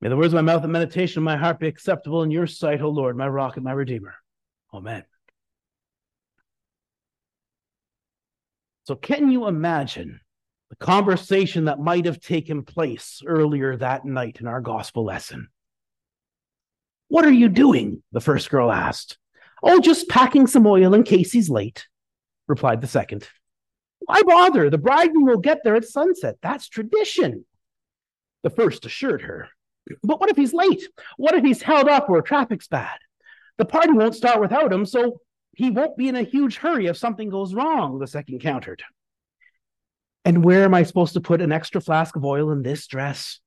May the words of my mouth and meditation of my heart be acceptable in your sight, O Lord, my rock and my redeemer. Amen. So, can you imagine the conversation that might have taken place earlier that night in our gospel lesson? What are you doing? The first girl asked. Oh, just packing some oil in case he's late, replied the second. Why bother? The bridegroom will get there at sunset. That's tradition, the first assured her. But what if he's late? What if he's held up or traffic's bad? The party won't start without him, so he won't be in a huge hurry if something goes wrong, the second countered. And where am I supposed to put an extra flask of oil in this dress?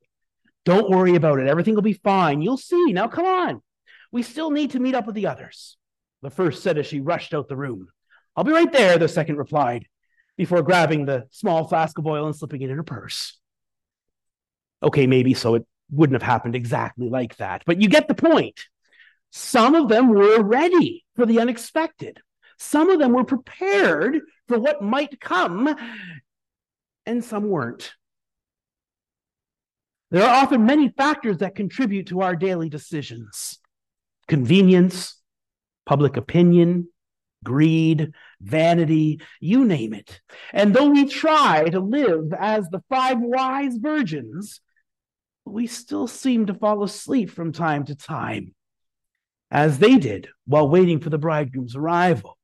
Don't worry about it. Everything will be fine. You'll see. Now, come on. We still need to meet up with the others. The first said as she rushed out the room. I'll be right there, the second replied, before grabbing the small flask of oil and slipping it in her purse. Okay, maybe so it wouldn't have happened exactly like that, but you get the point. Some of them were ready for the unexpected. Some of them were prepared for what might come, and some weren't. There are often many factors that contribute to our daily decisions convenience, public opinion, greed, vanity, you name it. And though we try to live as the five wise virgins, we still seem to fall asleep from time to time, as they did while waiting for the bridegroom's arrival.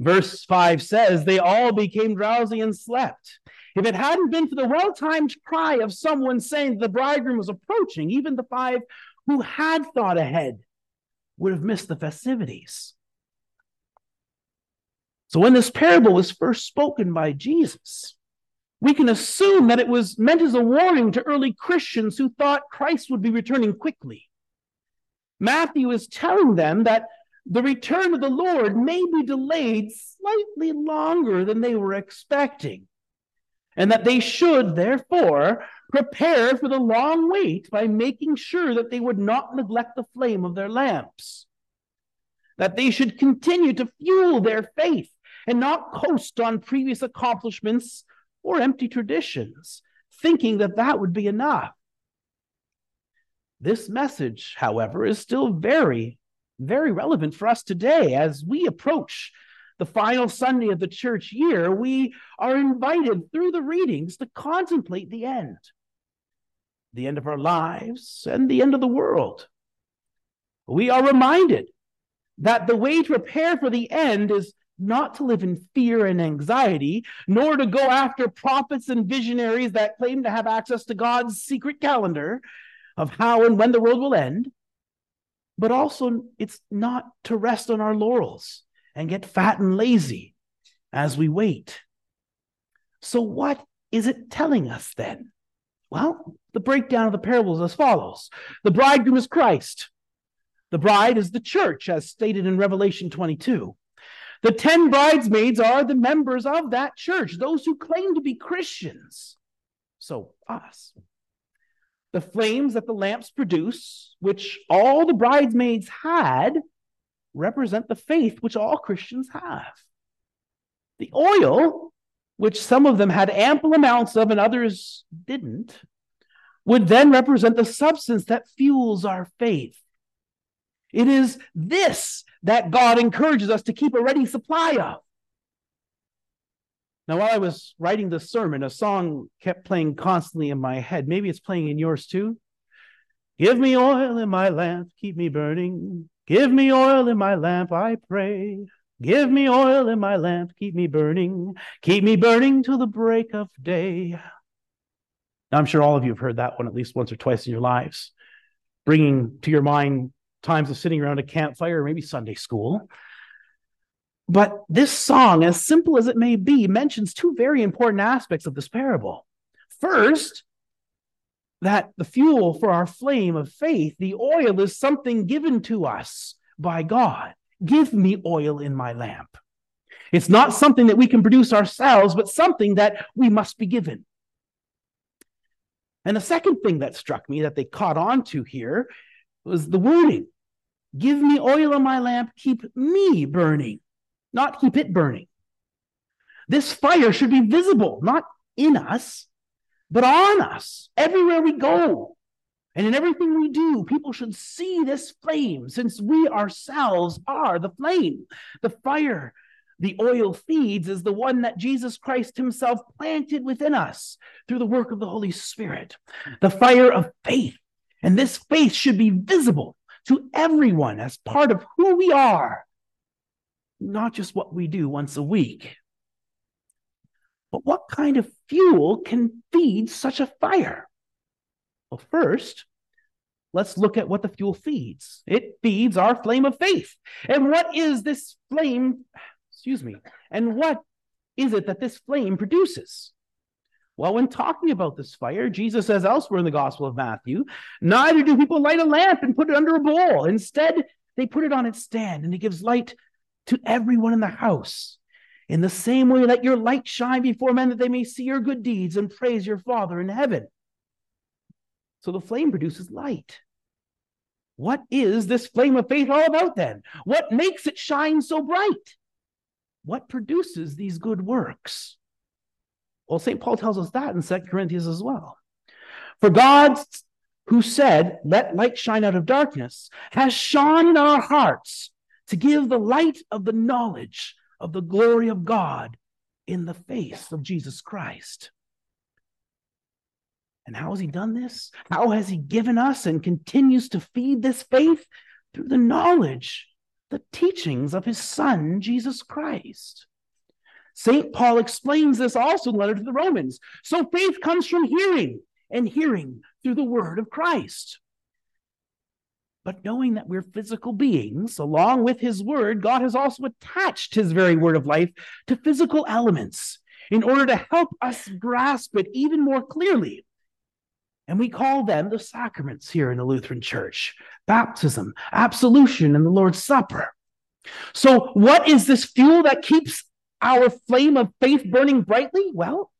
Verse 5 says, They all became drowsy and slept. If it hadn't been for the well timed cry of someone saying the bridegroom was approaching, even the five who had thought ahead would have missed the festivities. So, when this parable was first spoken by Jesus, we can assume that it was meant as a warning to early Christians who thought Christ would be returning quickly. Matthew is telling them that the return of the Lord may be delayed slightly longer than they were expecting, and that they should, therefore, prepare for the long wait by making sure that they would not neglect the flame of their lamps, that they should continue to fuel their faith and not coast on previous accomplishments or empty traditions, thinking that that would be enough. This message, however, is still very, very relevant for us today as we approach the final Sunday of the church year. We are invited through the readings to contemplate the end the end of our lives, and the end of the world. We are reminded that the way to prepare for the end is not to live in fear and anxiety, nor to go after prophets and visionaries that claim to have access to God's secret calendar of how and when the world will end. But also, it's not to rest on our laurels and get fat and lazy as we wait. So, what is it telling us then? Well, the breakdown of the parable is as follows The bridegroom is Christ, the bride is the church, as stated in Revelation 22. The 10 bridesmaids are the members of that church, those who claim to be Christians. So, us. The flames that the lamps produce, which all the bridesmaids had, represent the faith which all Christians have. The oil which some of them had ample amounts of and others didn't, would then represent the substance that fuels our faith. It is this that God encourages us to keep a ready supply of. Now, while I was writing this sermon, a song kept playing constantly in my head. Maybe it's playing in yours too. Give me oil in my lamp, keep me burning. Give me oil in my lamp, I pray. Give me oil in my lamp, keep me burning, keep me burning till the break of day. Now, I'm sure all of you have heard that one at least once or twice in your lives, bringing to your mind times of sitting around a campfire or maybe Sunday school. But this song, as simple as it may be, mentions two very important aspects of this parable. First, that the fuel for our flame of faith, the oil, is something given to us by God. Give me oil in my lamp. It's not something that we can produce ourselves, but something that we must be given. And the second thing that struck me that they caught on to here was the wording Give me oil on my lamp, keep me burning, not keep it burning. This fire should be visible, not in us, but on us, everywhere we go. And in everything we do, people should see this flame since we ourselves are the flame. The fire the oil feeds is the one that Jesus Christ himself planted within us through the work of the Holy Spirit, the fire of faith. And this faith should be visible to everyone as part of who we are, not just what we do once a week. But what kind of fuel can feed such a fire? Well, first, let's look at what the fuel feeds. It feeds our flame of faith. And what is this flame? Excuse me. And what is it that this flame produces? Well, when talking about this fire, Jesus says elsewhere in the Gospel of Matthew, neither do people light a lamp and put it under a bowl. Instead, they put it on its stand and it gives light to everyone in the house. In the same way, let your light shine before men that they may see your good deeds and praise your Father in heaven. So the flame produces light. What is this flame of faith all about then? What makes it shine so bright? What produces these good works? Well, St. Paul tells us that in 2 Corinthians as well. For God, who said, Let light shine out of darkness, has shone in our hearts to give the light of the knowledge of the glory of God in the face of Jesus Christ. And how has he done this? How has he given us and continues to feed this faith? Through the knowledge, the teachings of his son, Jesus Christ. St. Paul explains this also in the letter to the Romans. So faith comes from hearing, and hearing through the word of Christ. But knowing that we're physical beings, along with his word, God has also attached his very word of life to physical elements in order to help us grasp it even more clearly. And we call them the sacraments here in the Lutheran Church baptism, absolution, and the Lord's Supper. So, what is this fuel that keeps our flame of faith burning brightly? Well,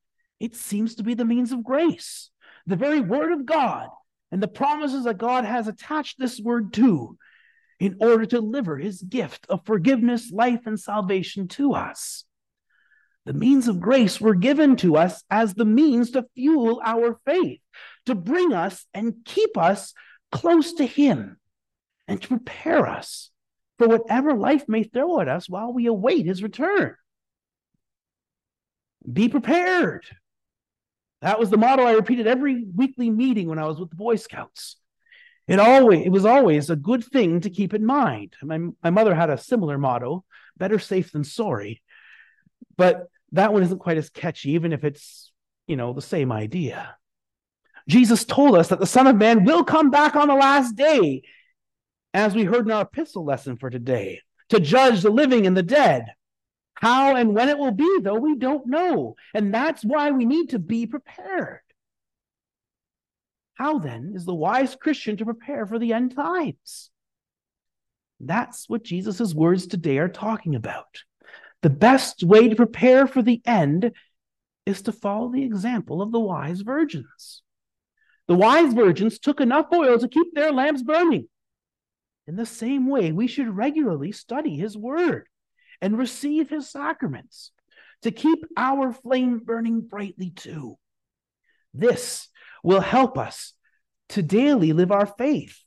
it seems to be the means of grace, the very word of God, and the promises that God has attached this word to in order to deliver his gift of forgiveness, life, and salvation to us. The means of grace were given to us as the means to fuel our faith, to bring us and keep us close to Him, and to prepare us for whatever life may throw at us while we await His return. Be prepared. That was the motto I repeated every weekly meeting when I was with the Boy Scouts. It always it was always a good thing to keep in mind. My, my mother had a similar motto, better safe than sorry. But that one isn't quite as catchy, even if it's, you know, the same idea. Jesus told us that the Son of Man will come back on the last day, as we heard in our epistle lesson for today, to judge the living and the dead. How and when it will be, though, we don't know. And that's why we need to be prepared. How then is the wise Christian to prepare for the end times? That's what Jesus' words today are talking about. The best way to prepare for the end is to follow the example of the wise virgins. The wise virgins took enough oil to keep their lamps burning. In the same way, we should regularly study his word and receive his sacraments to keep our flame burning brightly too. This will help us to daily live our faith,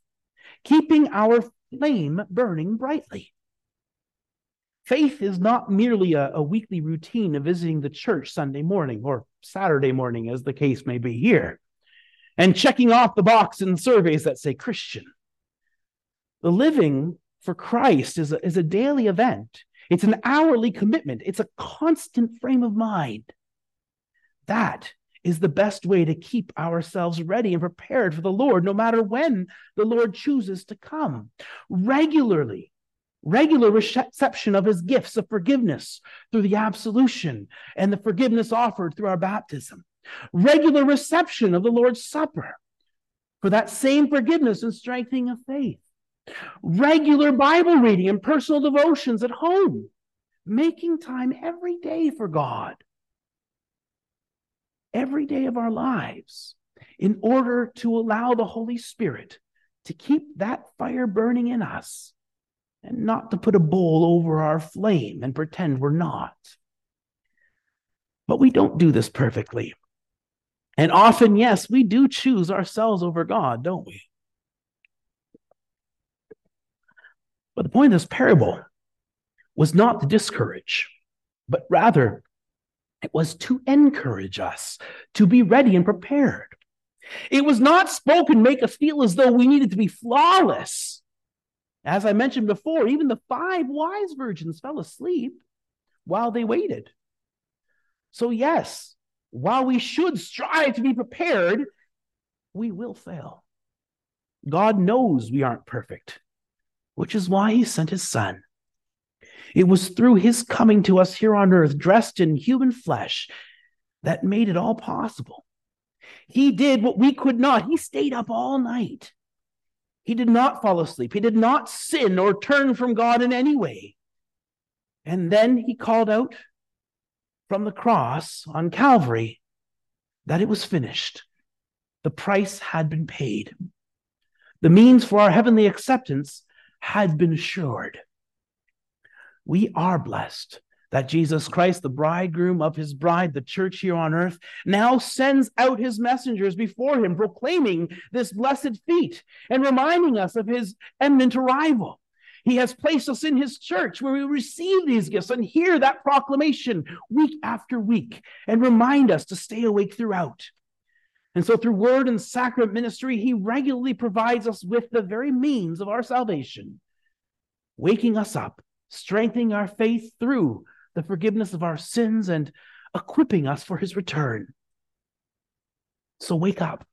keeping our flame burning brightly. Faith is not merely a, a, weekly routine of visiting the church Sunday morning or Saturday morning, as the case may be here, and checking off the box in surveys that say Christian. The living for Christ is a, is a daily event it's an hourly commitment, it's a constant frame of mind. That is the best way to keep ourselves ready and prepared for the Lord, no matter when the Lord chooses to come. Regularly, regular reception of his gifts of forgiveness through the absolution and the forgiveness offered through our baptism. Regular reception of the Lord's Supper for that same forgiveness and strengthening of faith regular Bible reading and personal devotions at home, making time every day for God, every day of our lives, in order to allow the Holy Spirit to keep that fire burning in us and not to put a bowl over our flame and pretend we're not. But we don't do this perfectly. And often, yes, we do choose ourselves over God, don't we? But the point of this parable was not to discourage, but rather it was to encourage us to be ready and prepared. It was not spoken make us feel as though we needed to be flawless. As I mentioned before, even the five wise virgins fell asleep while they waited. So, yes, while we should strive to be prepared, we will fail. God knows we aren't perfect, which is why he sent his son. It was through his coming to us here on earth, dressed in human flesh, that made it all possible. He did what we could not. He stayed up all night. He did not fall asleep. He did not sin or turn from God in any way. And then he called out from the cross on Calvary that it was finished. The price had been paid. The means for our heavenly acceptance had been assured. We are blessed that Jesus Christ, the bridegroom of his bride, the church here on earth, now sends out his messengers before him, proclaiming this blessed feat and reminding us of his imminent arrival. He has placed us in his church where we receive these gifts and hear that proclamation week after week and remind us to stay awake throughout. And so, through word and sacrament ministry, he regularly provides us with the very means of our salvation, waking us up, strengthening our faith through the forgiveness of our sins, and equipping us for his return. So wake up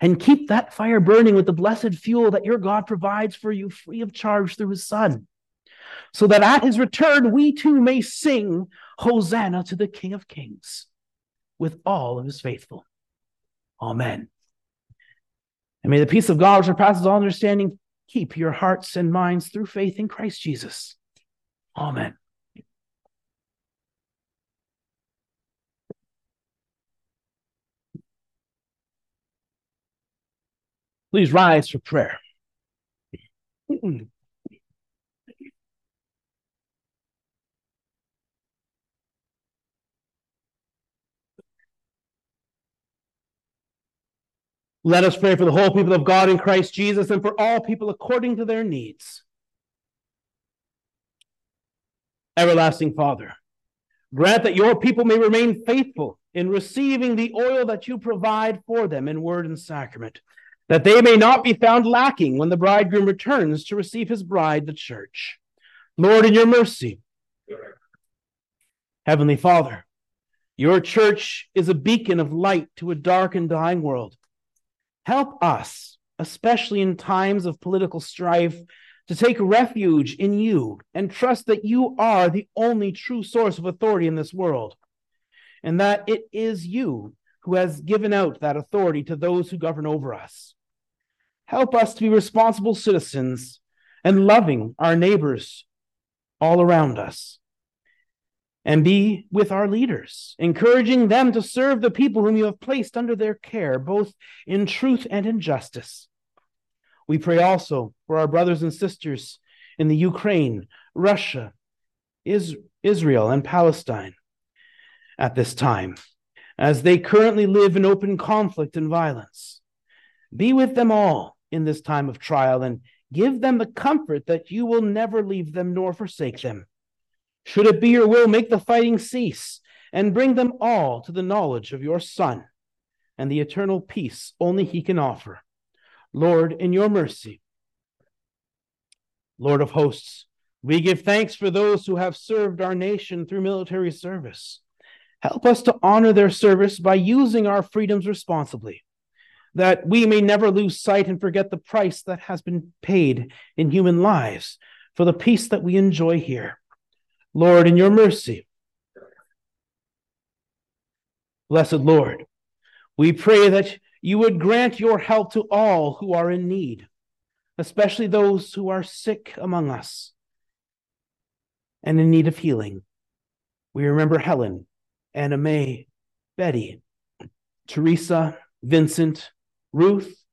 and keep that fire burning with the blessed fuel that your God provides for you free of charge through his Son, so that at his return we too may sing Hosanna to the King of Kings with all of his faithful. Amen. And may the peace of God, which surpasses all understanding, keep your hearts and minds through faith in Christ Jesus. Amen. Please rise for prayer. Let us pray for the whole people of God in Christ Jesus and for all people according to their needs. Everlasting Father, grant that your people may remain faithful in receiving the oil that you provide for them in word and sacrament that they may not be found lacking when the bridegroom returns to receive his bride, the church. Lord, in your mercy, Heavenly Father, your church is a beacon of light to a dark and dying world. Help us, especially in times of political strife, to take refuge in you and trust that you are the only true source of authority in this world, and that it is you who has given out that authority to those who govern over us. Help us to be responsible citizens and loving our neighbors all around us. And be with our leaders, encouraging them to serve the people whom you have placed under their care, both in truth and in justice. We pray also for our brothers and sisters in the Ukraine, Russia, Israel, and Palestine at this time, as they currently live in open conflict and violence. Be with them all in this time of trial and give them the comfort that you will never leave them nor forsake them. Should it be your will, make the fighting cease and bring them all to the knowledge of your Son and the eternal peace only he can offer. Lord, in your mercy, Lord of hosts, we give thanks for those who have served our nation through military service. Help us to honor their service by using our freedoms responsibly that we may never lose sight and forget the price that has been paid in human lives for the peace that we enjoy here. Lord, in your mercy, blessed Lord, we pray that you would grant your help to all who are in need, especially those who are sick among us and in need of healing. We remember Helen, Anna May, Betty, Teresa, Vincent, Ruth,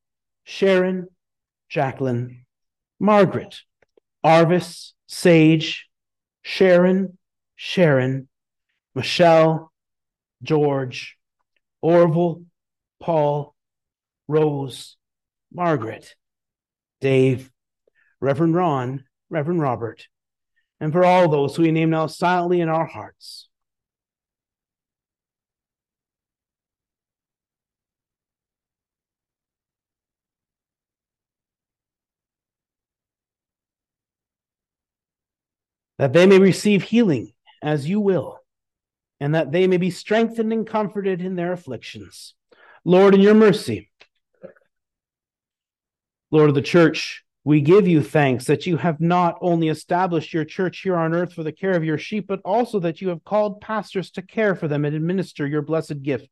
Sharon, Jacqueline, Margaret, Arvis, Sage, Sharon, Sharon, Michelle, George, Orville, Paul, Rose, Margaret, Dave, Reverend Ron, Reverend Robert, and for all those who we name now silently in our hearts. That they may receive healing as you will, and that they may be strengthened and comforted in their afflictions. Lord, in your mercy, Lord of the church, we give you thanks that you have not only established your church here on earth for the care of your sheep, but also that you have called pastors to care for them and administer your blessed gift,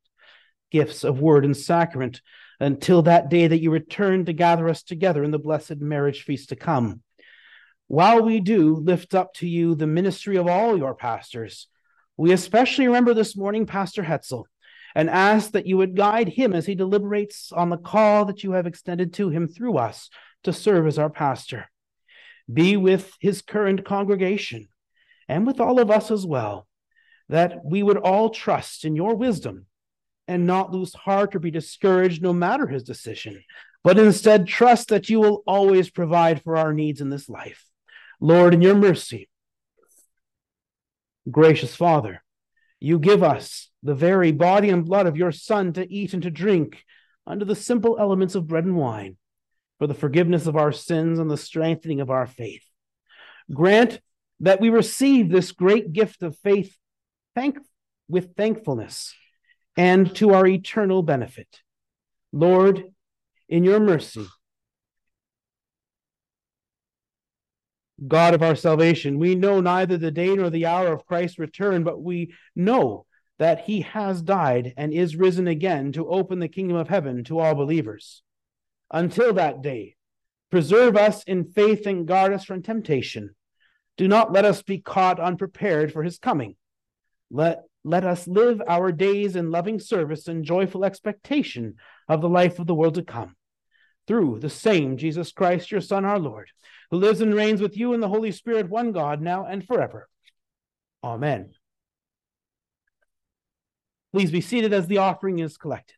gifts of word and sacrament until that day that you return to gather us together in the blessed marriage feast to come. While we do lift up to you the ministry of all your pastors, we especially remember this morning Pastor Hetzel and ask that you would guide him as he deliberates on the call that you have extended to him through us to serve as our pastor. Be with his current congregation and with all of us as well, that we would all trust in your wisdom and not lose heart or be discouraged no matter his decision, but instead trust that you will always provide for our needs in this life. Lord, in your mercy, gracious Father, you give us the very body and blood of your Son to eat and to drink under the simple elements of bread and wine for the forgiveness of our sins and the strengthening of our faith. Grant that we receive this great gift of faith thank, with thankfulness and to our eternal benefit. Lord, in your mercy, God of our salvation, we know neither the day nor the hour of Christ's return, but we know that he has died and is risen again to open the kingdom of heaven to all believers. Until that day, preserve us in faith and guard us from temptation. Do not let us be caught unprepared for his coming. Let, let us live our days in loving service and joyful expectation of the life of the world to come. Through the same Jesus Christ, your Son, our Lord, who lives and reigns with you in the Holy Spirit, one God, now and forever. Amen. Please be seated as the offering is collected.